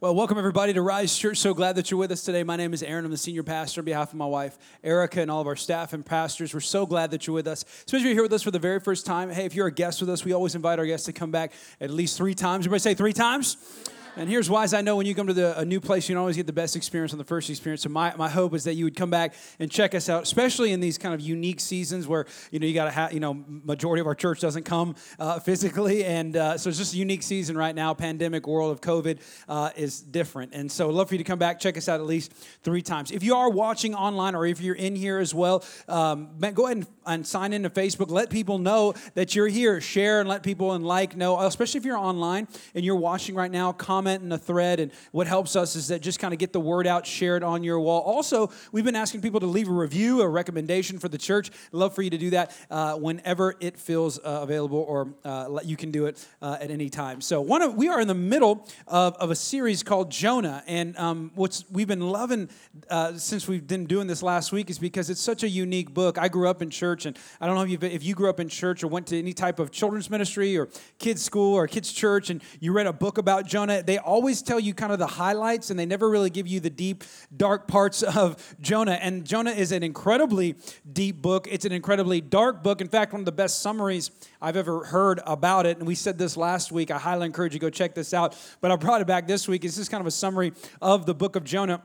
Well, welcome everybody to Rise Church. So glad that you're with us today. My name is Aaron. I'm the senior pastor on behalf of my wife, Erica, and all of our staff and pastors. We're so glad that you're with us. Especially if you're here with us for the very first time. Hey, if you're a guest with us, we always invite our guests to come back at least three times. Everybody say three times? And here's why, as I know when you come to the, a new place, you don't always get the best experience on the first experience. So my, my hope is that you would come back and check us out, especially in these kind of unique seasons where, you know, you got to have, you know, majority of our church doesn't come uh, physically. And uh, so it's just a unique season right now. Pandemic world of COVID uh, is different. And so I'd love for you to come back, check us out at least three times. If you are watching online or if you're in here as well, um, go ahead and, and sign into Facebook. Let people know that you're here. Share and let people and like know, especially if you're online and you're watching right now, comment comment in a thread. And what helps us is that just kind of get the word out, share it on your wall. Also, we've been asking people to leave a review, a recommendation for the church. I'd love for you to do that uh, whenever it feels uh, available, or uh, you can do it uh, at any time. So, one of we are in the middle of, of a series called Jonah, and um, what's we've been loving uh, since we've been doing this last week is because it's such a unique book. I grew up in church, and I don't know if, if you grew up in church or went to any type of children's ministry or kids school or kids church, and you read a book about Jonah. They always tell you kind of the highlights and they never really give you the deep, dark parts of Jonah. And Jonah is an incredibly deep book. It's an incredibly dark book. In fact, one of the best summaries I've ever heard about it, and we said this last week. I highly encourage you to go check this out. But I brought it back this week. It's just kind of a summary of the book of Jonah.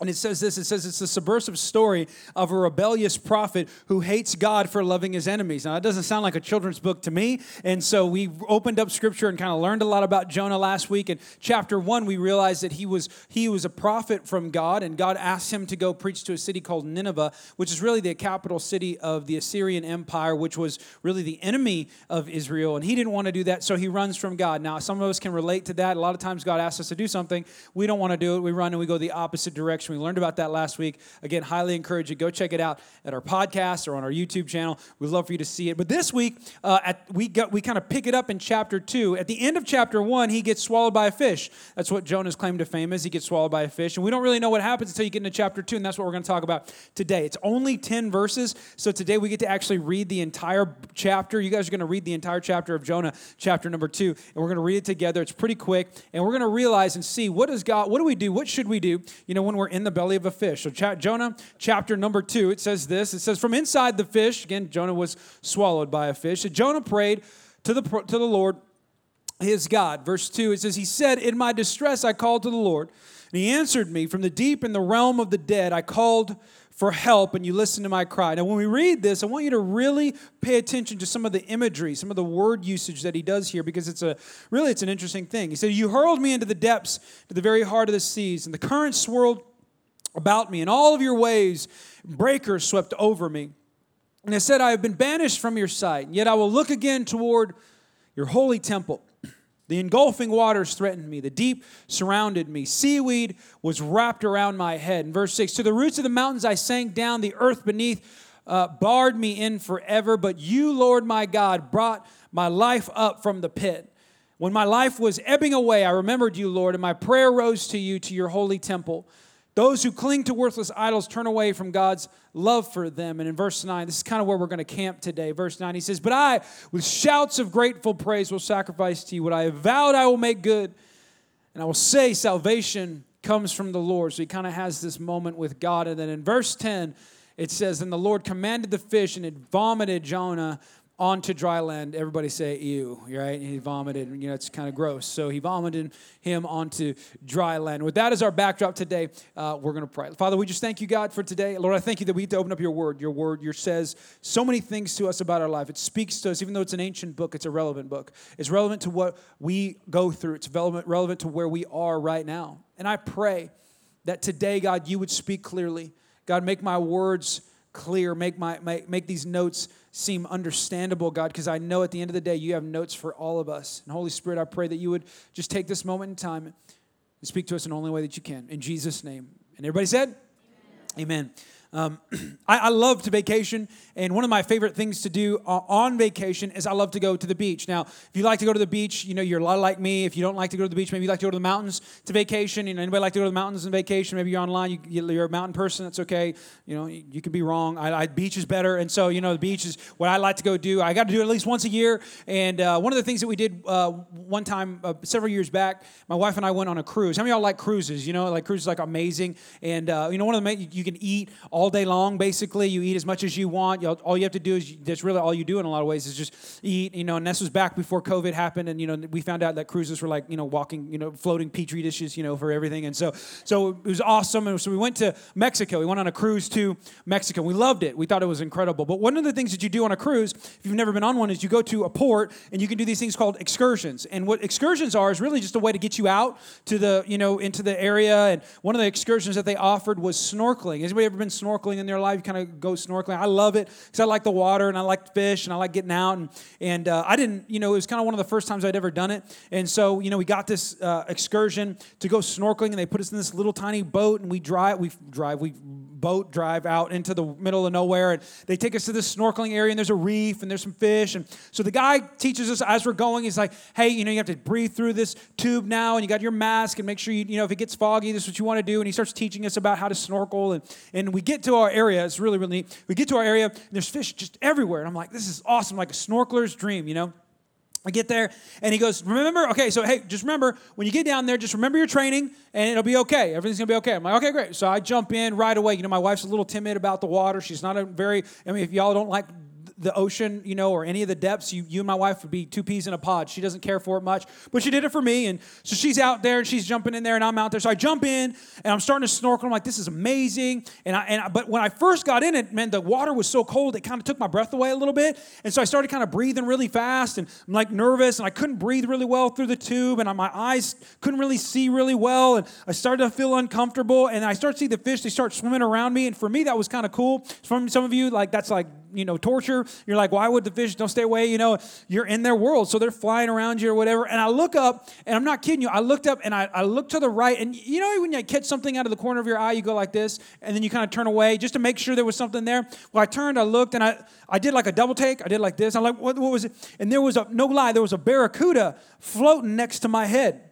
And it says this it says it's a subversive story of a rebellious prophet who hates God for loving his enemies. Now, that doesn't sound like a children's book to me. And so we opened up scripture and kind of learned a lot about Jonah last week. In chapter one, we realized that he was, he was a prophet from God, and God asked him to go preach to a city called Nineveh, which is really the capital city of the Assyrian Empire, which was really the enemy of Israel. And he didn't want to do that, so he runs from God. Now, some of us can relate to that. A lot of times, God asks us to do something, we don't want to do it. We run and we go the opposite direction we learned about that last week. Again, highly encourage you. Go check it out at our podcast or on our YouTube channel. We'd love for you to see it. But this week, uh, at, we, got, we kind of pick it up in chapter 2. At the end of chapter 1, he gets swallowed by a fish. That's what Jonah's claim to fame is. He gets swallowed by a fish. And we don't really know what happens until you get into chapter 2, and that's what we're going to talk about today. It's only 10 verses, so today we get to actually read the entire chapter. You guys are going to read the entire chapter of Jonah, chapter number 2, and we're going to read it together. It's pretty quick, and we're going to realize and see what does God, what do we do? What should we do, you know, when we're in the belly of a fish. So, Jonah chapter number two, it says this it says, From inside the fish, again, Jonah was swallowed by a fish. So Jonah prayed to the, to the Lord, his God. Verse 2, it says, He said, In my distress I called to the Lord, and he answered me from the deep in the realm of the dead. I called for help and you listened to my cry. Now, when we read this, I want you to really pay attention to some of the imagery, some of the word usage that he does here, because it's a really it's an interesting thing. He said, You hurled me into the depths, to the very heart of the seas, and the current swirled about me, and all of your waves, breakers swept over me. And I said, I have been banished from your sight, and yet I will look again toward your holy temple. The engulfing waters threatened me. The deep surrounded me. Seaweed was wrapped around my head. In verse 6, to the roots of the mountains I sank down. The earth beneath uh, barred me in forever. But you, Lord my God, brought my life up from the pit. When my life was ebbing away, I remembered you, Lord, and my prayer rose to you, to your holy temple. Those who cling to worthless idols turn away from God's love for them. And in verse 9, this is kind of where we're going to camp today. Verse 9, he says, But I, with shouts of grateful praise, will sacrifice to you. What I have vowed, I will make good. And I will say, Salvation comes from the Lord. So he kind of has this moment with God. And then in verse 10, it says, And the Lord commanded the fish, and it vomited Jonah onto dry land. Everybody say ew, right? He vomited, you know, it's kind of gross. So he vomited him onto dry land. With that as our backdrop today, uh, we're going to pray. Father, we just thank you, God, for today. Lord, I thank you that we get to open up your word. Your word, your says so many things to us about our life. It speaks to us, even though it's an ancient book, it's a relevant book. It's relevant to what we go through, it's relevant, relevant to where we are right now. And I pray that today, God, you would speak clearly. God, make my words clear, make, my, make, make these notes seem understandable, God, because I know at the end of the day you have notes for all of us. And Holy Spirit, I pray that you would just take this moment in time and speak to us in the only way that you can. In Jesus' name. And everybody said? Amen. Amen. Um, I, I, love to vacation, and one of my favorite things to do on vacation is I love to go to the beach. Now, if you like to go to the beach, you know you're a lot like me. If you don't like to go to the beach, maybe you like to go to the mountains to vacation. You know, anybody like to go to the mountains on vacation? Maybe you're online. You, are a mountain person. That's okay. You know, you, you can be wrong. I, I, beach is better, and so you know the beach is what I like to go do. I got to do it at least once a year. And uh, one of the things that we did uh, one time uh, several years back, my wife and I went on a cruise. How many of y'all like cruises? You know, like cruises like amazing, and uh, you know one of them you can eat all day long, basically. You eat as much as you want. You, all you have to do is that's really all you do in a lot of ways is just eat. You know, and this was back before COVID happened, and you know we found out that cruises were like you know walking, you know, floating petri dishes, you know, for everything. And so so it was awesome. And so we went to Mexico. We went on a cruise to Mexico. We loved it. We thought it was incredible. But one of the things that you do on a cruise, if you've never been on one, is you go to a port and you can do these things called excursions. And what excursions are is really just a way to get you out to the you know into the area. And one of the excursions that they offered was snorkeling. Has anybody ever been snorkeling in their life? You kind of go snorkeling. I love it because I like the water and I like fish and I like getting out. And, and uh, I didn't, you know, it was kind of one of the first times I'd ever done it. And so, you know, we got this uh, excursion to go snorkeling and they put us in this little tiny boat and we drive, we drive, we boat drive out into the middle of nowhere and they take us to this snorkeling area and there's a reef and there's some fish and so the guy teaches us as we're going he's like hey you know you have to breathe through this tube now and you got your mask and make sure you you know if it gets foggy this is what you want to do and he starts teaching us about how to snorkel and and we get to our area it's really really neat we get to our area and there's fish just everywhere and i'm like this is awesome like a snorkeler's dream you know I get there and he goes, Remember, okay, so hey, just remember when you get down there, just remember your training and it'll be okay. Everything's gonna be okay. I'm like, Okay, great. So I jump in right away. You know, my wife's a little timid about the water. She's not a very, I mean, if y'all don't like the ocean, you know, or any of the depths, you, you and my wife would be two peas in a pod. She doesn't care for it much, but she did it for me. And so she's out there and she's jumping in there and I'm out there. So I jump in and I'm starting to snorkel. I'm like, this is amazing. And I, and I, but when I first got in it, man, the water was so cold, it kind of took my breath away a little bit. And so I started kind of breathing really fast and I'm like nervous and I couldn't breathe really well through the tube and my eyes couldn't really see really well. And I started to feel uncomfortable and I start to see the fish, they start swimming around me. And for me, that was kind of cool. From some of you, like that's like you know, torture. You're like, why would the fish don't stay away? You know, you're in their world. So they're flying around you or whatever. And I look up, and I'm not kidding you. I looked up and I, I looked to the right. And you know, when you catch something out of the corner of your eye, you go like this, and then you kind of turn away just to make sure there was something there. Well, I turned, I looked, and I, I did like a double take. I did like this. I'm like, what, what was it? And there was a, no lie, there was a barracuda floating next to my head.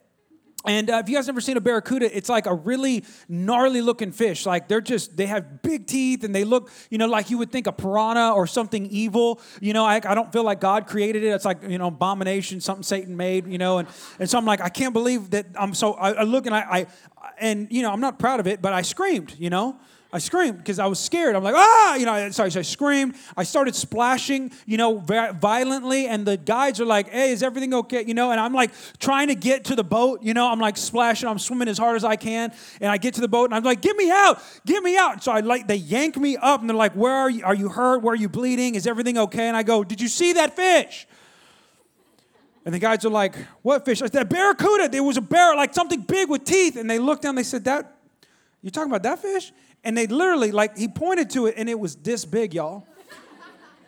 And uh, if you guys never seen a barracuda, it's like a really gnarly looking fish. Like they're just, they have big teeth and they look, you know, like you would think a piranha or something evil. You know, I, I don't feel like God created it. It's like, you know, abomination, something Satan made, you know. And, and so I'm like, I can't believe that I'm so, I, I look and I, I, and, you know, I'm not proud of it, but I screamed, you know. I screamed because I was scared. I'm like, ah, you know, sorry, so I screamed. I started splashing, you know, violently. And the guides are like, hey, is everything okay? You know, and I'm like trying to get to the boat, you know, I'm like splashing, I'm swimming as hard as I can. And I get to the boat and I'm like, get me out, get me out. So I like, they yank me up and they're like, where are you? Are you hurt? Where are you bleeding? Is everything okay? And I go, did you see that fish? And the guides are like, what fish? I said, barracuda. There was a bear, like something big with teeth. And they looked down, they said, that, you talking about that fish? And they literally, like, he pointed to it and it was this big, y'all.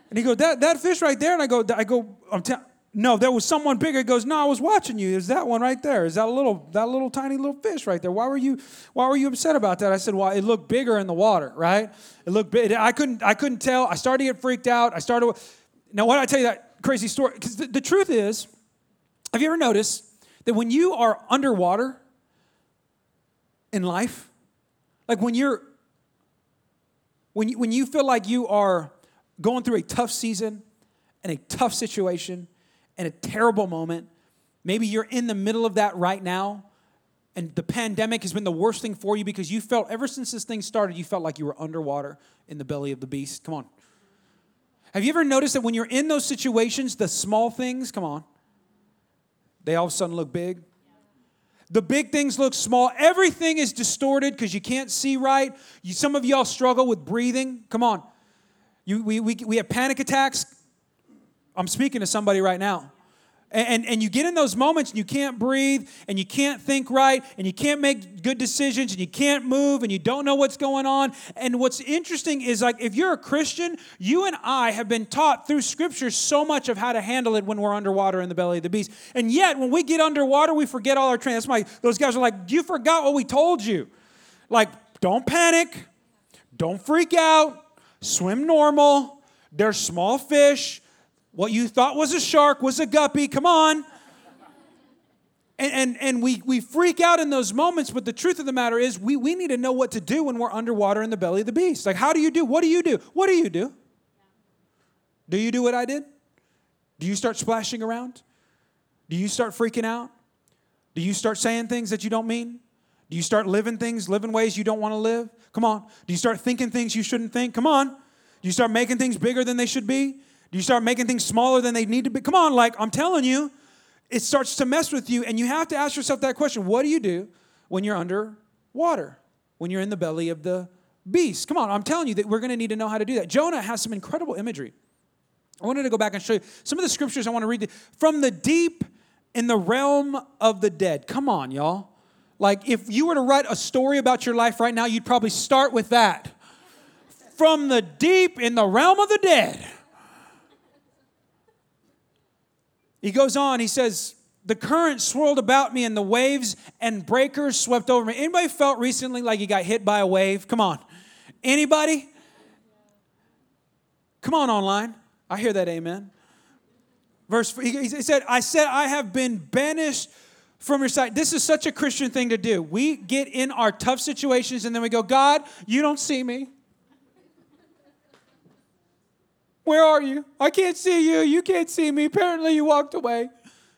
And he goes, that, that fish right there. And I go, I go, I'm telling no, there was someone bigger. He goes, no, I was watching you. Is that one right there? Is that a little, that little tiny little fish right there? Why were you, why were you upset about that? I said, well, it looked bigger in the water, right? It looked big. I couldn't, I couldn't tell. I started to get freaked out. I started. Now, why did I tell you that crazy story? Because the, the truth is, have you ever noticed that when you are underwater in life, like when you're when you, when you feel like you are going through a tough season and a tough situation and a terrible moment, maybe you're in the middle of that right now, and the pandemic has been the worst thing for you because you felt, ever since this thing started, you felt like you were underwater in the belly of the beast. Come on. Have you ever noticed that when you're in those situations, the small things, come on, they all of a sudden look big? The big things look small. Everything is distorted because you can't see right. You, some of y'all struggle with breathing. Come on. You, we, we, we have panic attacks. I'm speaking to somebody right now. And, and you get in those moments and you can't breathe and you can't think right and you can't make good decisions and you can't move and you don't know what's going on. And what's interesting is like if you're a Christian, you and I have been taught through scripture so much of how to handle it when we're underwater in the belly of the beast. And yet when we get underwater, we forget all our training. That's why those guys are like, You forgot what we told you. Like, don't panic, Don't freak out. Swim normal. They're small fish. What you thought was a shark was a guppy. Come on. And, and, and we, we freak out in those moments, but the truth of the matter is, we, we need to know what to do when we're underwater in the belly of the beast. Like, how do you do? What do you do? What do you do? Do you do what I did? Do you start splashing around? Do you start freaking out? Do you start saying things that you don't mean? Do you start living things, living ways you don't want to live? Come on. Do you start thinking things you shouldn't think? Come on. Do you start making things bigger than they should be? Do you start making things smaller than they need to be? Come on, like I'm telling you, it starts to mess with you, and you have to ask yourself that question What do you do when you're under water? When you're in the belly of the beast? Come on, I'm telling you that we're going to need to know how to do that. Jonah has some incredible imagery. I wanted to go back and show you some of the scriptures I want to read from the deep in the realm of the dead. Come on, y'all. Like, if you were to write a story about your life right now, you'd probably start with that. From the deep in the realm of the dead. He goes on, he says, The current swirled about me, and the waves and breakers swept over me. Anybody felt recently like you got hit by a wave? Come on. Anybody? Come on, online. I hear that, amen. Verse, he said, I said, I have been banished from your sight. This is such a Christian thing to do. We get in our tough situations and then we go, God, you don't see me. Where are you? I can't see you. You can't see me. Apparently, you walked away.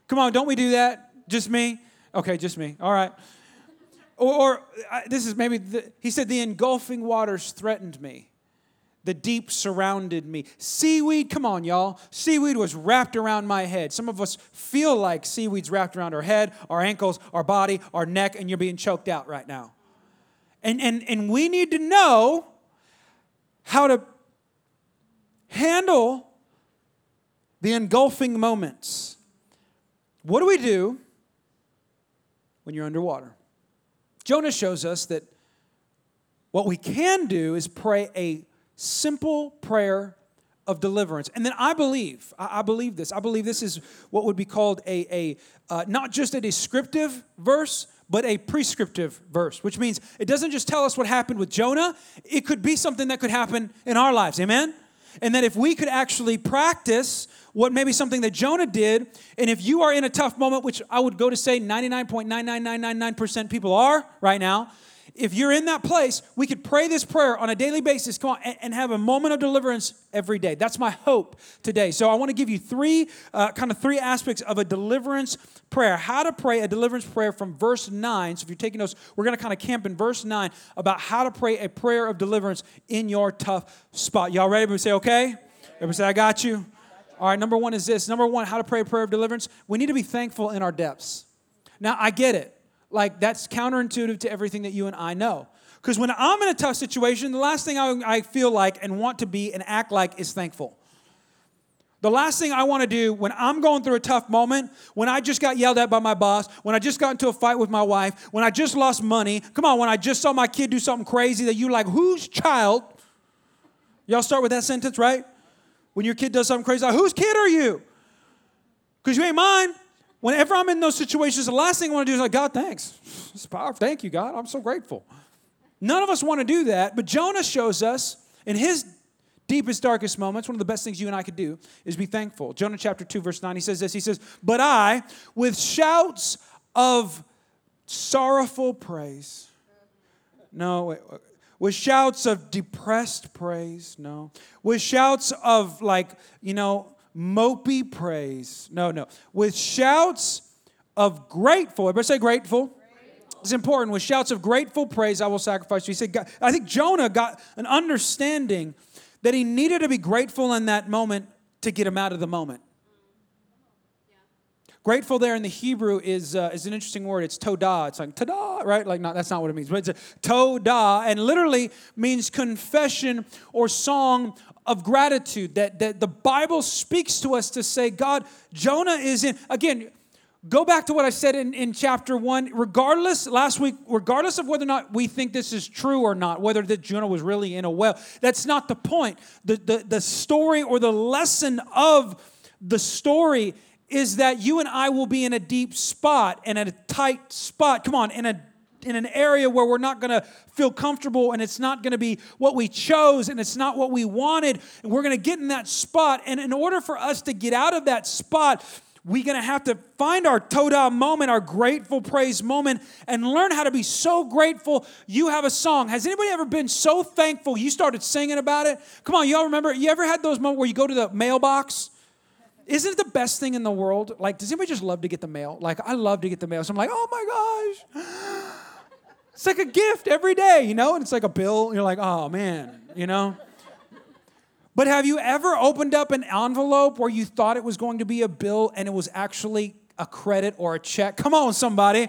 Come on, don't we do that? Just me? Okay, just me. All right. Or, or this is maybe, the, he said, the engulfing waters threatened me. The deep surrounded me. Seaweed, come on, y'all. Seaweed was wrapped around my head. Some of us feel like seaweed's wrapped around our head, our ankles, our body, our neck, and you're being choked out right now. And, and, and we need to know how to handle the engulfing moments. What do we do when you're underwater? Jonah shows us that what we can do is pray a simple prayer of deliverance. And then I believe, I, believe this. I believe this is what would be called a, a uh, not just a descriptive verse, but a prescriptive verse, which means it doesn't just tell us what happened with Jonah, it could be something that could happen in our lives. Amen? And that if we could actually practice what maybe something that Jonah did, and if you are in a tough moment, which I would go to say 99.99999% people are right now, if you're in that place, we could pray this prayer on a daily basis, come on, and, and have a moment of deliverance every day. That's my hope today. So I want to give you three, uh, kind of three aspects of a deliverance prayer. How to pray a deliverance prayer from verse 9. So if you're taking notes, we're going to kind of camp in verse 9 about how to pray a prayer of deliverance in your tough spot. Y'all ready? Everybody say, okay? Everybody say, I got you. All right, number one is this. Number one, how to pray a prayer of deliverance. We need to be thankful in our depths. Now, I get it. Like, that's counterintuitive to everything that you and I know. Because when I'm in a tough situation, the last thing I, I feel like and want to be and act like is thankful. The last thing I want to do when I'm going through a tough moment, when I just got yelled at by my boss, when I just got into a fight with my wife, when I just lost money, come on, when I just saw my kid do something crazy that you like, whose child? Y'all start with that sentence, right? When your kid does something crazy, like, whose kid are you? Because you ain't mine. Whenever I'm in those situations, the last thing I want to do is like, God, thanks. It's powerful. Thank you, God. I'm so grateful. None of us want to do that, but Jonah shows us in his deepest, darkest moments, one of the best things you and I could do is be thankful. Jonah chapter 2, verse 9, he says this He says, But I, with shouts of sorrowful praise, no, wait, with shouts of depressed praise, no, with shouts of like, you know, mopey praise. No, no. With shouts of grateful. Everybody say grateful. grateful. It's important. With shouts of grateful praise, I will sacrifice you. He said, God, I think Jonah got an understanding that he needed to be grateful in that moment to get him out of the moment. Grateful there in the Hebrew is, uh, is an interesting word. It's todah. It's like tada, right? Like, not, that's not what it means. But it's a and literally means confession or song of gratitude that, that the Bible speaks to us to say, God, Jonah is in. Again, go back to what I said in, in chapter one. Regardless, last week, regardless of whether or not we think this is true or not, whether that Jonah was really in a well, that's not the point. The, the, the story or the lesson of the story is that you and I will be in a deep spot and at a tight spot. Come on, in a in an area where we're not going to feel comfortable and it's not going to be what we chose and it's not what we wanted. And we're going to get in that spot. And in order for us to get out of that spot, we're going to have to find our todah moment, our grateful praise moment, and learn how to be so grateful. You have a song. Has anybody ever been so thankful you started singing about it? Come on, y'all remember? You ever had those moments where you go to the mailbox? Isn't it the best thing in the world? Like, does anybody just love to get the mail? Like, I love to get the mail. So I'm like, oh my gosh. It's like a gift every day, you know? And it's like a bill. You're like, oh man, you know? But have you ever opened up an envelope where you thought it was going to be a bill and it was actually a credit or a check? Come on, somebody.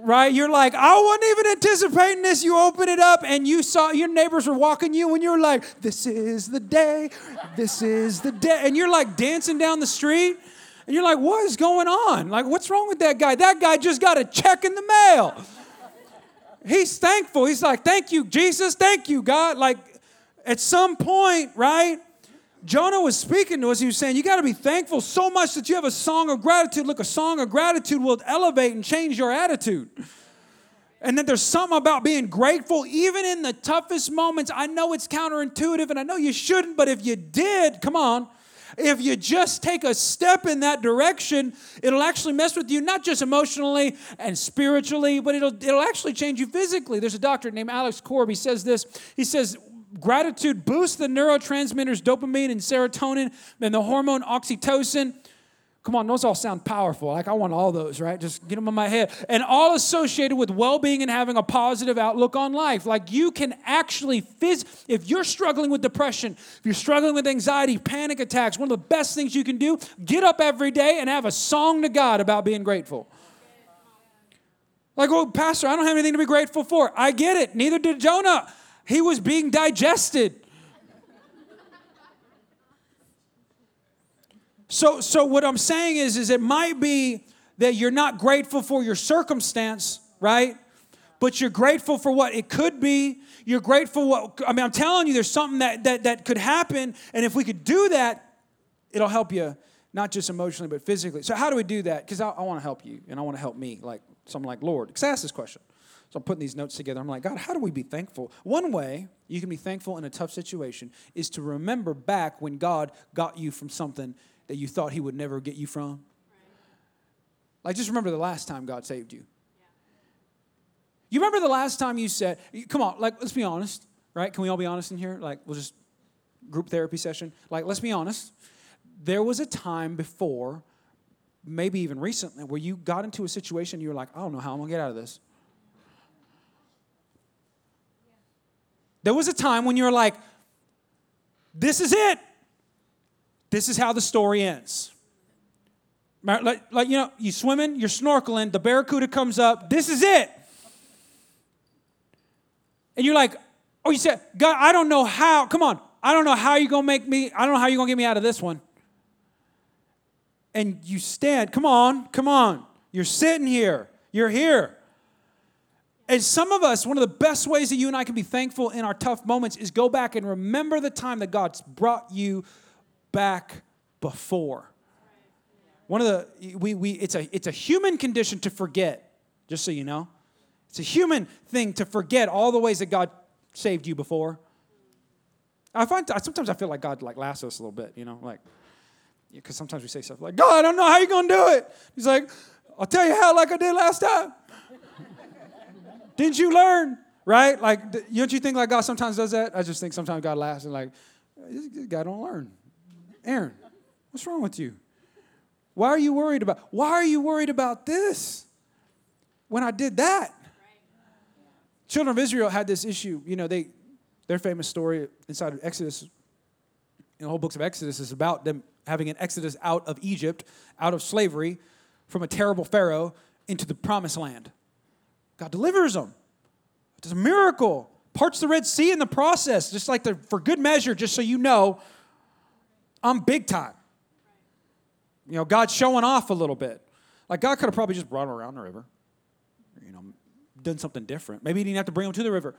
Right? You're like, I wasn't even anticipating this. You open it up and you saw your neighbors were walking you and you're like, this is the day. This is the day. And you're like dancing down the street and you're like, what is going on? Like, what's wrong with that guy? That guy just got a check in the mail. He's thankful. He's like, thank you, Jesus. Thank you, God. Like, at some point, right? Jonah was speaking to us. He was saying, You got to be thankful so much that you have a song of gratitude. Look, a song of gratitude will elevate and change your attitude. And that there's something about being grateful, even in the toughest moments. I know it's counterintuitive and I know you shouldn't, but if you did, come on, if you just take a step in that direction, it'll actually mess with you, not just emotionally and spiritually, but it'll, it'll actually change you physically. There's a doctor named Alex Korb. He says this. He says, gratitude boosts the neurotransmitters dopamine and serotonin and the hormone oxytocin. Come on, those all sound powerful. Like I want all those, right? Just get them in my head. And all associated with well-being and having a positive outlook on life. Like you can actually phys- if you're struggling with depression, if you're struggling with anxiety, panic attacks, one of the best things you can do, get up every day and have a song to God about being grateful. Like, well, Pastor, I don't have anything to be grateful for. I get it. Neither did Jonah. He was being digested. So, so what I'm saying is, is it might be that you're not grateful for your circumstance, right? But you're grateful for what it could be. You're grateful what I mean, I'm telling you, there's something that that, that could happen. And if we could do that, it'll help you not just emotionally, but physically. So how do we do that? Because I, I want to help you and I want to help me. Like, so I'm like, Lord, because I asked this question. So I'm putting these notes together. I'm like, God, how do we be thankful? One way you can be thankful in a tough situation is to remember back when God got you from something that you thought He would never get you from. Like, just remember the last time God saved you. You remember the last time you said, come on, like, let's be honest, right? Can we all be honest in here? Like, we'll just group therapy session. Like, let's be honest. There was a time before, maybe even recently, where you got into a situation you were like, I don't know how I'm gonna get out of this. There was a time when you were like, this is it. This is how the story ends. Like, like, you know, you swimming, you're snorkeling, the barracuda comes up, this is it. And you're like, oh, you said, God, I don't know how, come on, I don't know how you're gonna make me, I don't know how you're gonna get me out of this one. And you stand, come on, come on. You're sitting here, you're here. And some of us, one of the best ways that you and I can be thankful in our tough moments is go back and remember the time that God's brought you back before. One of the we, we it's a it's a human condition to forget, just so you know. It's a human thing to forget all the ways that God saved you before. I find sometimes I feel like God like laughs at us a little bit, you know, like because sometimes we say stuff like, God, I don't know how you're gonna do it. He's like, I'll tell you how, like I did last time. Didn't you learn? Right? Like, don't you think like God sometimes does that? I just think sometimes God laughs and like, this guy don't learn. Aaron, what's wrong with you? Why are you worried about? Why are you worried about this? When I did that. Children of Israel had this issue. You know, they their famous story inside of Exodus, in the whole books of Exodus is about them having an exodus out of Egypt, out of slavery, from a terrible Pharaoh into the promised land. God delivers them. It's a miracle. Parts the Red Sea in the process, just like the, for good measure, just so you know, I'm big time. You know, God's showing off a little bit. Like God could have probably just brought them around the river, you know, done something different. Maybe he didn't have to bring them to the river,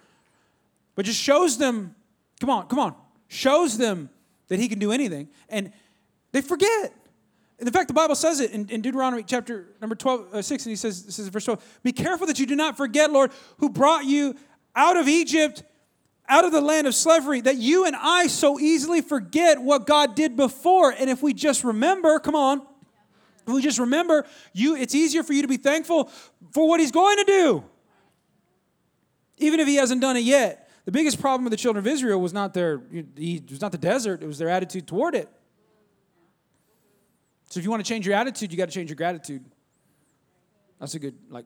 but just shows them, come on, come on, shows them that he can do anything. And they forget. In fact, the Bible says it in, in Deuteronomy chapter number 12, uh, 6, and he says, this is verse 12, Be careful that you do not forget, Lord, who brought you out of Egypt, out of the land of slavery, that you and I so easily forget what God did before. And if we just remember, come on, if we just remember, you, it's easier for you to be thankful for what he's going to do. Even if he hasn't done it yet. The biggest problem with the children of Israel was not their, it was not the desert, it was their attitude toward it. So if you want to change your attitude, you got to change your gratitude. That's a good, like,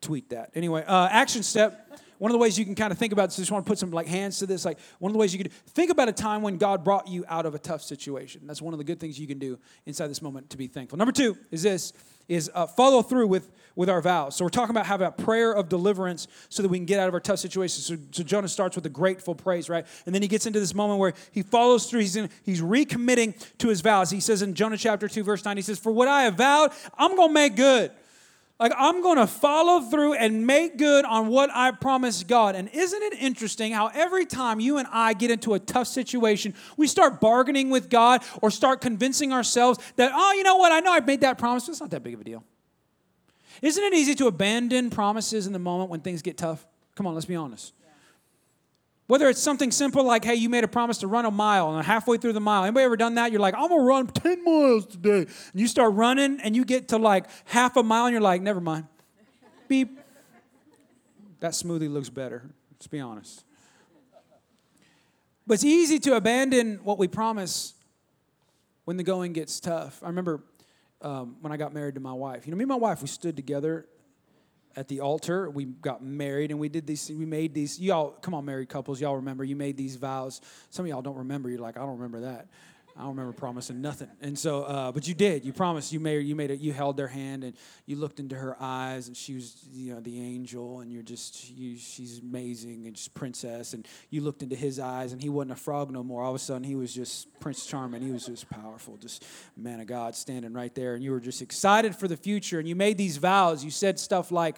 tweet that. Anyway, uh, action step. One of the ways you can kind of think about this, I just want to put some like hands to this. Like one of the ways you could think about a time when God brought you out of a tough situation. That's one of the good things you can do inside this moment to be thankful. Number two is this: is uh, follow through with with our vows. So we're talking about having a prayer of deliverance so that we can get out of our tough situations. So, so Jonah starts with a grateful praise, right? And then he gets into this moment where he follows through. He's in, he's recommitting to his vows. He says in Jonah chapter two, verse nine, he says, "For what I have vowed, I'm gonna make good." Like, I'm going to follow through and make good on what I promised God. And isn't it interesting how every time you and I get into a tough situation, we start bargaining with God or start convincing ourselves that, oh, you know what? I know I've made that promise, but it's not that big of a deal. Isn't it easy to abandon promises in the moment when things get tough? Come on, let's be honest. Whether it's something simple like, hey, you made a promise to run a mile, and halfway through the mile, anybody ever done that? You're like, I'm gonna run 10 miles today. And you start running and you get to like half a mile and you're like, never mind. Beep. That smoothie looks better. Let's be honest. But it's easy to abandon what we promise when the going gets tough. I remember um, when I got married to my wife. You know, me and my wife, we stood together at the altar. We got married and we did these, we made these, y'all, come on, married couples, y'all remember, you made these vows. Some of y'all don't remember. You're like, I don't remember that. I don't remember promising nothing. And so, uh, but you did. You promised. You made. You made it. You held their hand and you looked into her eyes, and she was, you know, the angel, and you're just, you, she's amazing and just princess. And you looked into his eyes, and he wasn't a frog no more. All of a sudden, he was just Prince Charming. He was just powerful, just man of God standing right there, and you were just excited for the future. And you made these vows. You said stuff like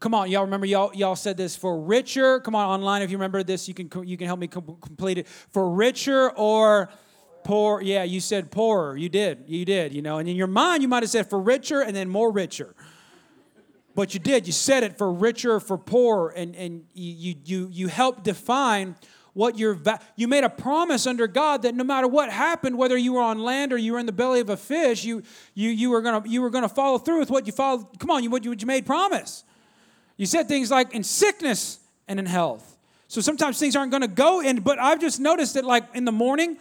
come on, y'all remember y'all y'all said this for richer. Come on, online if you remember this, you can you can help me complete it. For richer or Poor, yeah, you said poorer. You did, you did, you know. And in your mind, you might have said for richer and then more richer. But you did, you said it for richer, for poorer, and, and you, you, you helped define what your va- you made a promise under God that no matter what happened, whether you were on land or you were in the belly of a fish, you you you were gonna you were gonna follow through with what you followed. Come on, you what you, what you made promise. You said things like in sickness and in health. So sometimes things aren't gonna go in, but I've just noticed that like in the morning,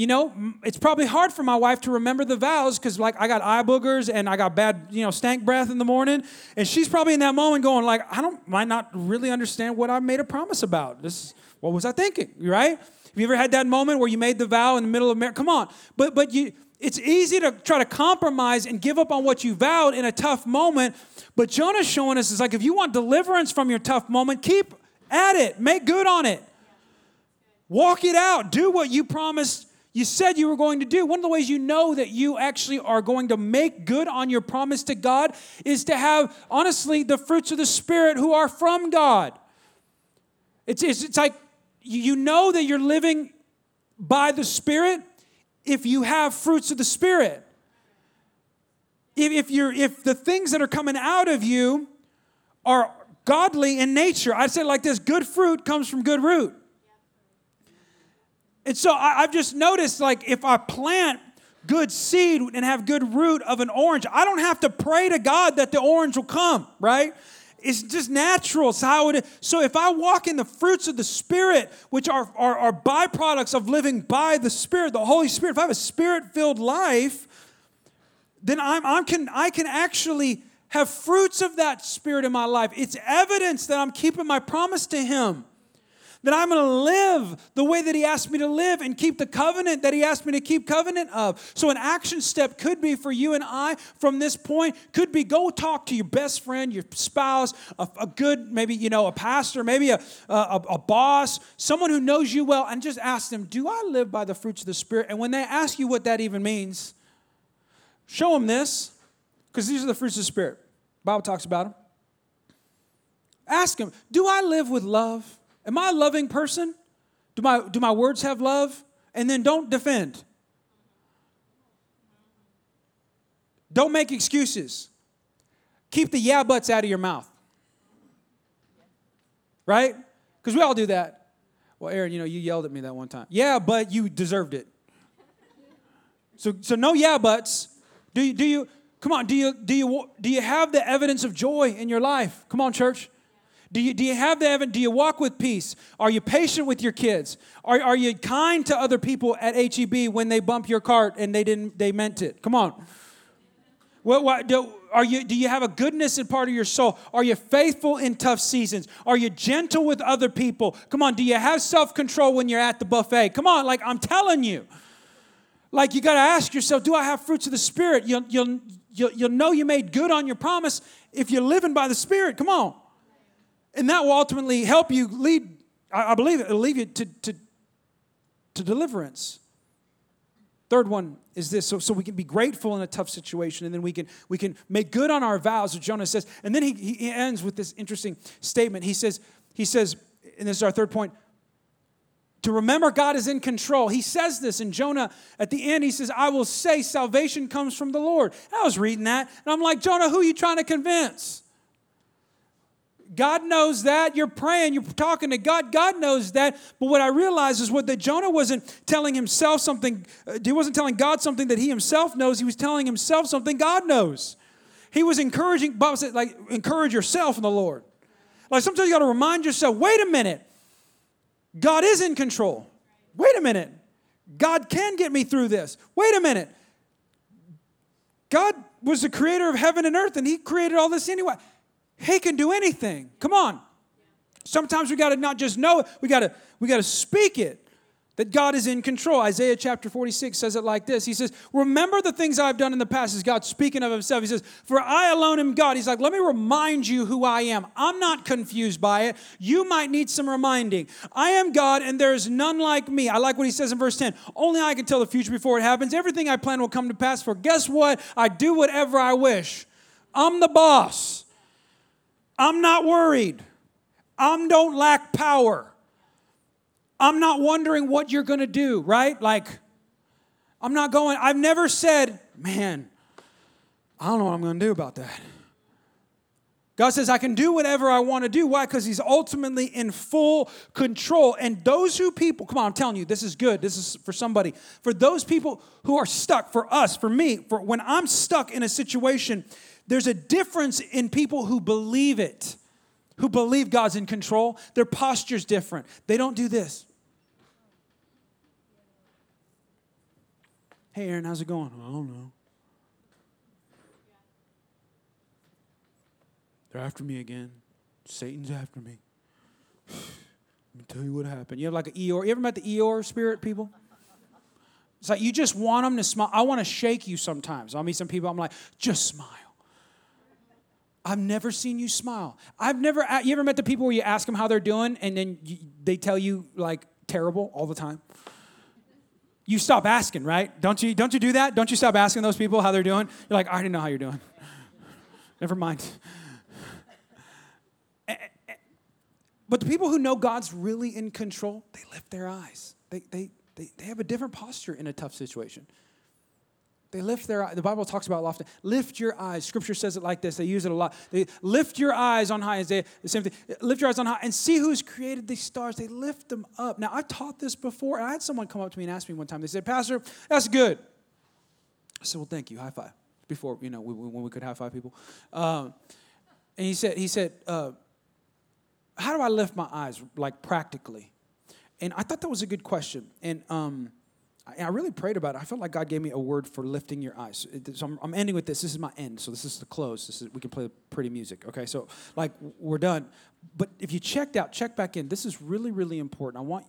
you know, it's probably hard for my wife to remember the vows because, like, I got eye boogers and I got bad, you know, stank breath in the morning, and she's probably in that moment going, like, I don't, might not really understand what I made a promise about. This, what was I thinking? Right? Have you ever had that moment where you made the vow in the middle of marriage? Come on, but but you, it's easy to try to compromise and give up on what you vowed in a tough moment. But Jonah's showing us is like if you want deliverance from your tough moment, keep at it, make good on it, walk it out, do what you promised you said you were going to do. One of the ways you know that you actually are going to make good on your promise to God is to have, honestly, the fruits of the Spirit who are from God. It's, it's, it's like you know that you're living by the Spirit if you have fruits of the Spirit. If, if, you're, if the things that are coming out of you are godly in nature, I'd say like this good fruit comes from good root. And so I, have just noticed like if I plant good seed and have good root of an orange, I don't have to pray to God that the orange will come, right? It's just natural. It's how it is. So if I walk in the fruits of the Spirit, which are, are, are byproducts of living by the Spirit, the Holy Spirit, if I have a spirit-filled life, then I'm, I'm can, I can actually have fruits of that Spirit in my life. It's evidence that I'm keeping my promise to Him that I'm going to live the way that He asked me to live and keep the covenant that He asked me to keep covenant of. So, an action step could be for you and I from this point, could be go talk to your best friend, your spouse, a, a good, maybe, you know, a pastor, maybe a, a, a boss, someone who knows you well, and just ask them, Do I live by the fruits of the Spirit? And when they ask you what that even means, show them this, because these are the fruits of the Spirit. The Bible talks about them. Ask them, Do I live with love? Am I a loving person? Do my, do my words have love? And then don't defend. Don't make excuses. Keep the yeah buts out of your mouth. Right? Because we all do that. Well, Aaron, you know, you yelled at me that one time. Yeah, but you deserved it. So, so no yeah buts. Do you, do you, come on, do you, do you, do you have the evidence of joy in your life? Come on, church. Do you, do you have the evidence? Do you walk with peace? Are you patient with your kids? Are, are you kind to other people at HEB when they bump your cart and they didn't, they meant it? Come on. What, what, do, are you, do you have a goodness in part of your soul? Are you faithful in tough seasons? Are you gentle with other people? Come on, do you have self control when you're at the buffet? Come on, like I'm telling you. Like you got to ask yourself, do I have fruits of the Spirit? You'll, you'll, you'll, you'll know you made good on your promise if you're living by the Spirit. Come on. And that will ultimately help you lead, I, believe it, it'll lead you to, to, to deliverance. Third one is this, so, so we can be grateful in a tough situation, and then we can we can make good on our vows, as Jonah says. And then he, he ends with this interesting statement. He says, he says, and this is our third point, to remember God is in control. He says this in Jonah at the end. He says, I will say salvation comes from the Lord. I was reading that, and I'm like, Jonah, who are you trying to convince? God knows that. You're praying, you're talking to God. God knows that. But what I realize is what that Jonah wasn't telling himself something, uh, he wasn't telling God something that he himself knows. He was telling himself something God knows. He was encouraging, Bob said, like, encourage yourself in the Lord. Like sometimes you got to remind yourself, wait a minute. God is in control. Wait a minute. God can get me through this. Wait a minute. God was the creator of heaven and earth and he created all this anyway. He can do anything. Come on. Sometimes we got to not just know it, we got to we got to speak it that God is in control. Isaiah chapter 46 says it like this. He says, "Remember the things I've done in the past." Is God speaking of himself? He says, "For I alone am God." He's like, "Let me remind you who I am. I'm not confused by it. You might need some reminding. I am God and there is none like me." I like what he says in verse 10. "Only I can tell the future before it happens. Everything I plan will come to pass, for guess what? I do whatever I wish. I'm the boss." I'm not worried. I don't lack power. I'm not wondering what you're going to do, right? Like, I'm not going, I've never said, man, I don't know what I'm going to do about that. God says, I can do whatever I want to do. Why? Because He's ultimately in full control. And those who people, come on, I'm telling you, this is good. This is for somebody. For those people who are stuck, for us, for me, for when I'm stuck in a situation there's a difference in people who believe it, who believe God's in control. Their posture's different. They don't do this. Hey, Aaron, how's it going? I don't know. They're after me again. Satan's after me. Let me tell you what happened. You have like an Eeyore. You ever met the Eeyore spirit people? It's like you just want them to smile. I want to shake you sometimes. I'll meet some people, I'm like, just smile. I've never seen you smile. I've never, you ever met the people where you ask them how they're doing and then you, they tell you like terrible all the time? You stop asking, right? Don't you, don't you do that? Don't you stop asking those people how they're doing? You're like, I already know how you're doing. Never mind. But the people who know God's really in control, they lift their eyes. They, they, they, they have a different posture in a tough situation. They lift their eyes. the Bible talks about often. Lift your eyes. Scripture says it like this. They use it a lot. They lift your eyes on high. Isaiah, the same thing. Lift your eyes on high and see who's created these stars. They lift them up. Now I've taught this before, and I had someone come up to me and ask me one time. They said, "Pastor, that's good." I said, "Well, thank you. High five. Before you know, when we could high five people, um, and he said, "He said, uh, how do I lift my eyes, like practically?" And I thought that was a good question. And um, I really prayed about it. I felt like God gave me a word for lifting your eyes. So I'm, I'm ending with this. This is my end. So this is the close. This is we can play pretty music. Okay, so like we're done. But if you checked out, check back in. This is really really important. I want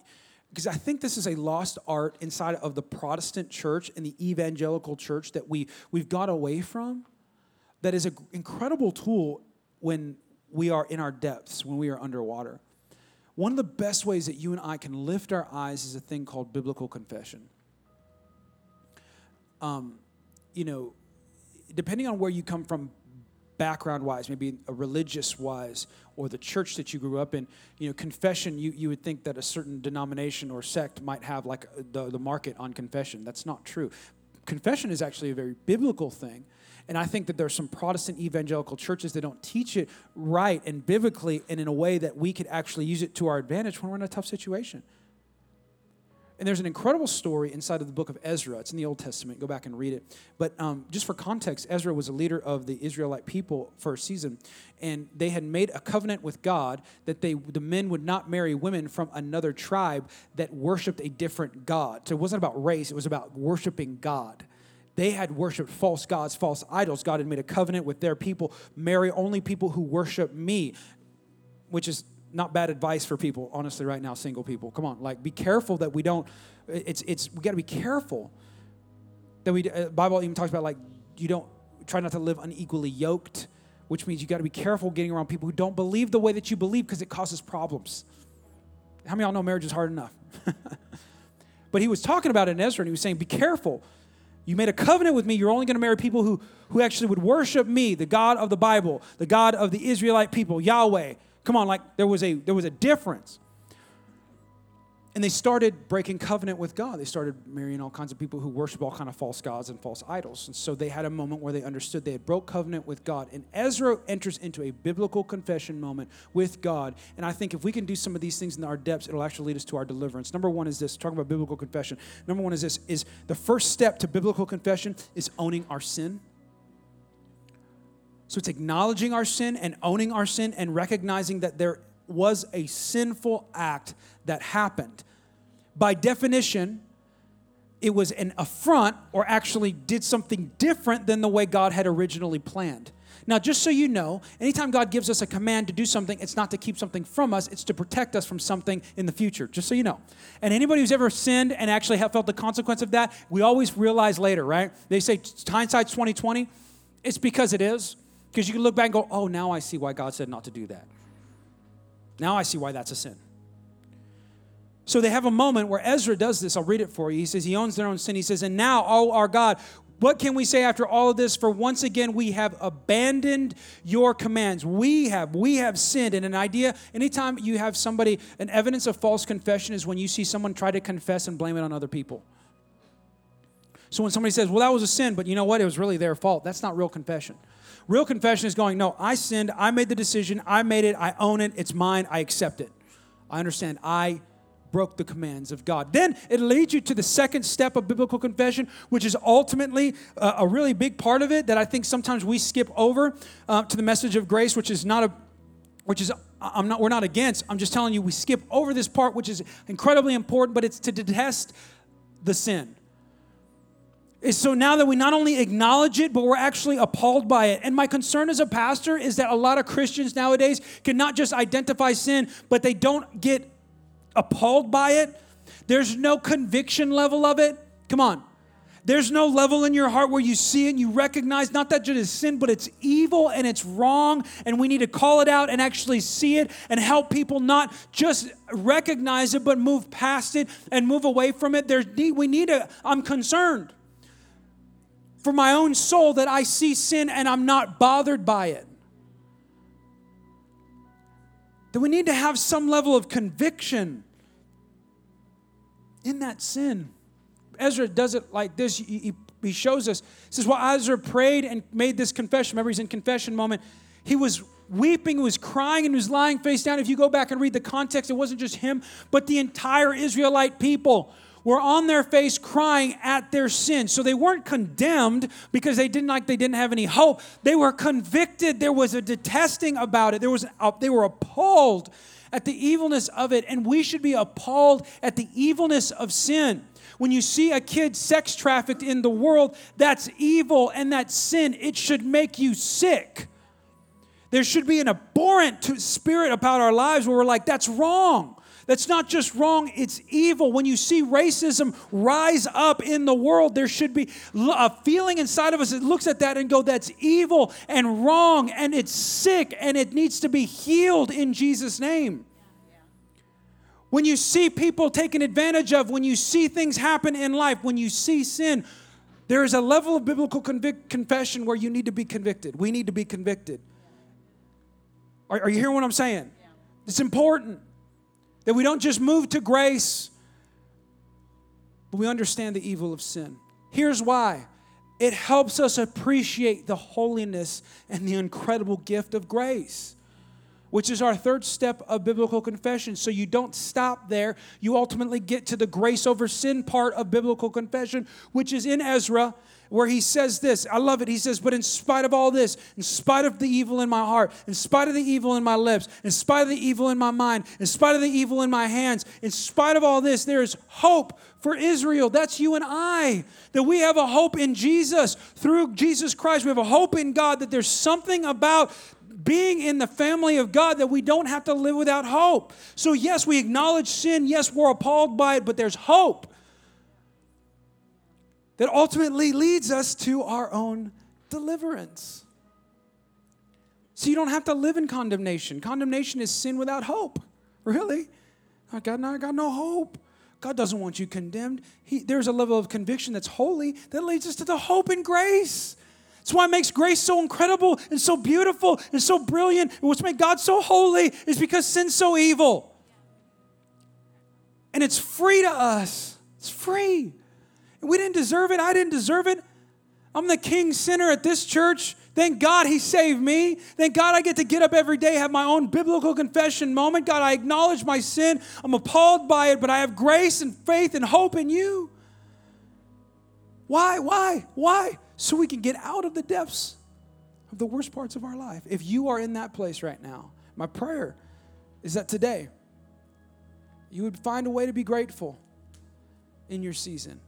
because I think this is a lost art inside of the Protestant church and the evangelical church that we we've got away from. That is an incredible tool when we are in our depths, when we are underwater. One of the best ways that you and I can lift our eyes is a thing called biblical confession um, you know, depending on where you come from background wise, maybe a religious wise, or the church that you grew up in, you know, confession, you, you would think that a certain denomination or sect might have like the, the market on confession. That's not true. confession is actually a very biblical thing. And I think that there's some Protestant evangelical churches that don't teach it right and biblically and in a way that we could actually use it to our advantage when we're in a tough situation. And there's an incredible story inside of the book of Ezra. It's in the Old Testament. Go back and read it. But um, just for context, Ezra was a leader of the Israelite people for a season, and they had made a covenant with God that they the men would not marry women from another tribe that worshipped a different God. So it wasn't about race; it was about worshiping God. They had worshiped false gods, false idols. God had made a covenant with their people marry only people who worship me, which is not bad advice for people, honestly, right now, single people. Come on, like, be careful that we don't, it's, it's, we got to be careful that we, uh, Bible even talks about, like, you don't, try not to live unequally yoked, which means you got to be careful getting around people who don't believe the way that you believe because it causes problems. How many y'all know marriage is hard enough? but he was talking about it in Ezra, and he was saying, be careful. You made a covenant with me. You're only going to marry people who, who actually would worship me, the God of the Bible, the God of the Israelite people, Yahweh. Come on, like there was a there was a difference. And they started breaking covenant with God. They started marrying all kinds of people who worship all kind of false gods and false idols. And so they had a moment where they understood they had broke covenant with God. And Ezra enters into a biblical confession moment with God. And I think if we can do some of these things in our depths, it'll actually lead us to our deliverance. Number one is this, talking about biblical confession. Number one is this, is the first step to biblical confession is owning our sin. So it's acknowledging our sin and owning our sin and recognizing that there was a sinful act that happened. By definition, it was an affront or actually did something different than the way God had originally planned. Now, just so you know, anytime God gives us a command to do something, it's not to keep something from us, it's to protect us from something in the future, just so you know. And anybody who's ever sinned and actually have felt the consequence of that, we always realize later, right? They say hindsight's 2020. It's because it is. Because you can look back and go, oh, now I see why God said not to do that. Now I see why that's a sin. So they have a moment where Ezra does this. I'll read it for you. He says, He owns their own sin. He says, And now, oh our God, what can we say after all of this? For once again, we have abandoned your commands. We have, we have sinned. And an idea, anytime you have somebody, an evidence of false confession is when you see someone try to confess and blame it on other people. So when somebody says, Well, that was a sin, but you know what? It was really their fault. That's not real confession. Real confession is going, no, I sinned. I made the decision. I made it. I own it. It's mine. I accept it. I understand. I broke the commands of God. Then it leads you to the second step of biblical confession, which is ultimately a, a really big part of it that I think sometimes we skip over uh, to the message of grace, which is not a, which is I'm not we're not against. I'm just telling you we skip over this part, which is incredibly important, but it's to detest the sin is so now that we not only acknowledge it, but we're actually appalled by it. And my concern as a pastor is that a lot of Christians nowadays can not just identify sin, but they don't get appalled by it. There's no conviction level of it. Come on. There's no level in your heart where you see it and you recognize not that it is sin, but it's evil and it's wrong, and we need to call it out and actually see it and help people not just recognize it, but move past it and move away from it. There's we need a. I'm concerned for my own soul that I see sin and I'm not bothered by it. That we need to have some level of conviction in that sin. Ezra does it like this. He, he shows us. He says, Well, Ezra prayed and made this confession. Remember, he's in confession moment. He was weeping, he was crying, and he was lying face down. If you go back and read the context, it wasn't just him, but the entire Israelite people were on their face crying at their sin. So they weren't condemned because they didn't like they didn't have any hope. They were convicted. There was a detesting about it. There was a, they were appalled at the evilness of it, and we should be appalled at the evilness of sin. When you see a kid sex trafficked in the world, that's evil and that's sin. It should make you sick. There should be an abhorrent spirit about our lives where we're like, that's wrong. That's not just wrong, it's evil. When you see racism rise up in the world, there should be a feeling inside of us that looks at that and go, that's evil and wrong and it's sick and it needs to be healed in Jesus' name. When you see people taken advantage of, when you see things happen in life, when you see sin, there is a level of biblical convic- confession where you need to be convicted. We need to be convicted. Are, are you hearing what I'm saying? It's important. That we don't just move to grace, but we understand the evil of sin. Here's why it helps us appreciate the holiness and the incredible gift of grace which is our third step of biblical confession. So you don't stop there. You ultimately get to the grace over sin part of biblical confession, which is in Ezra, where he says this. I love it. He says, But in spite of all this, in spite of the evil in my heart, in spite of the evil in my lips, in spite of the evil in my mind, in spite of the evil in my hands, in spite of all this, there is hope for Israel. That's you and I. That we have a hope in Jesus. Through Jesus Christ, we have a hope in God that there's something about being in the family of God that we don't have to live without hope. So, yes, we acknowledge sin. Yes, we're appalled by it, but there's hope that ultimately leads us to our own deliverance. So, you don't have to live in condemnation. Condemnation is sin without hope. Really? I got, no, I got no hope. God doesn't want you condemned. He, there's a level of conviction that's holy that leads us to the hope and grace it's why it makes grace so incredible and so beautiful and so brilliant. And what's made God so holy is because sin's so evil. And it's free to us. It's free. And we didn't deserve it. I didn't deserve it. I'm the king sinner at this church. Thank God he saved me. Thank God I get to get up every day, have my own biblical confession moment. God, I acknowledge my sin. I'm appalled by it, but I have grace and faith and hope in you. Why? Why? Why? So we can get out of the depths of the worst parts of our life. If you are in that place right now, my prayer is that today you would find a way to be grateful in your season.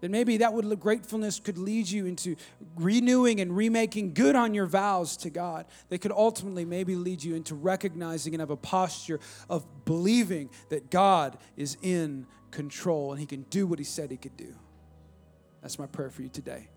That maybe that would gratefulness could lead you into renewing and remaking good on your vows to God. That could ultimately maybe lead you into recognizing and have a posture of believing that God is in control and He can do what He said He could do. That's my prayer for you today.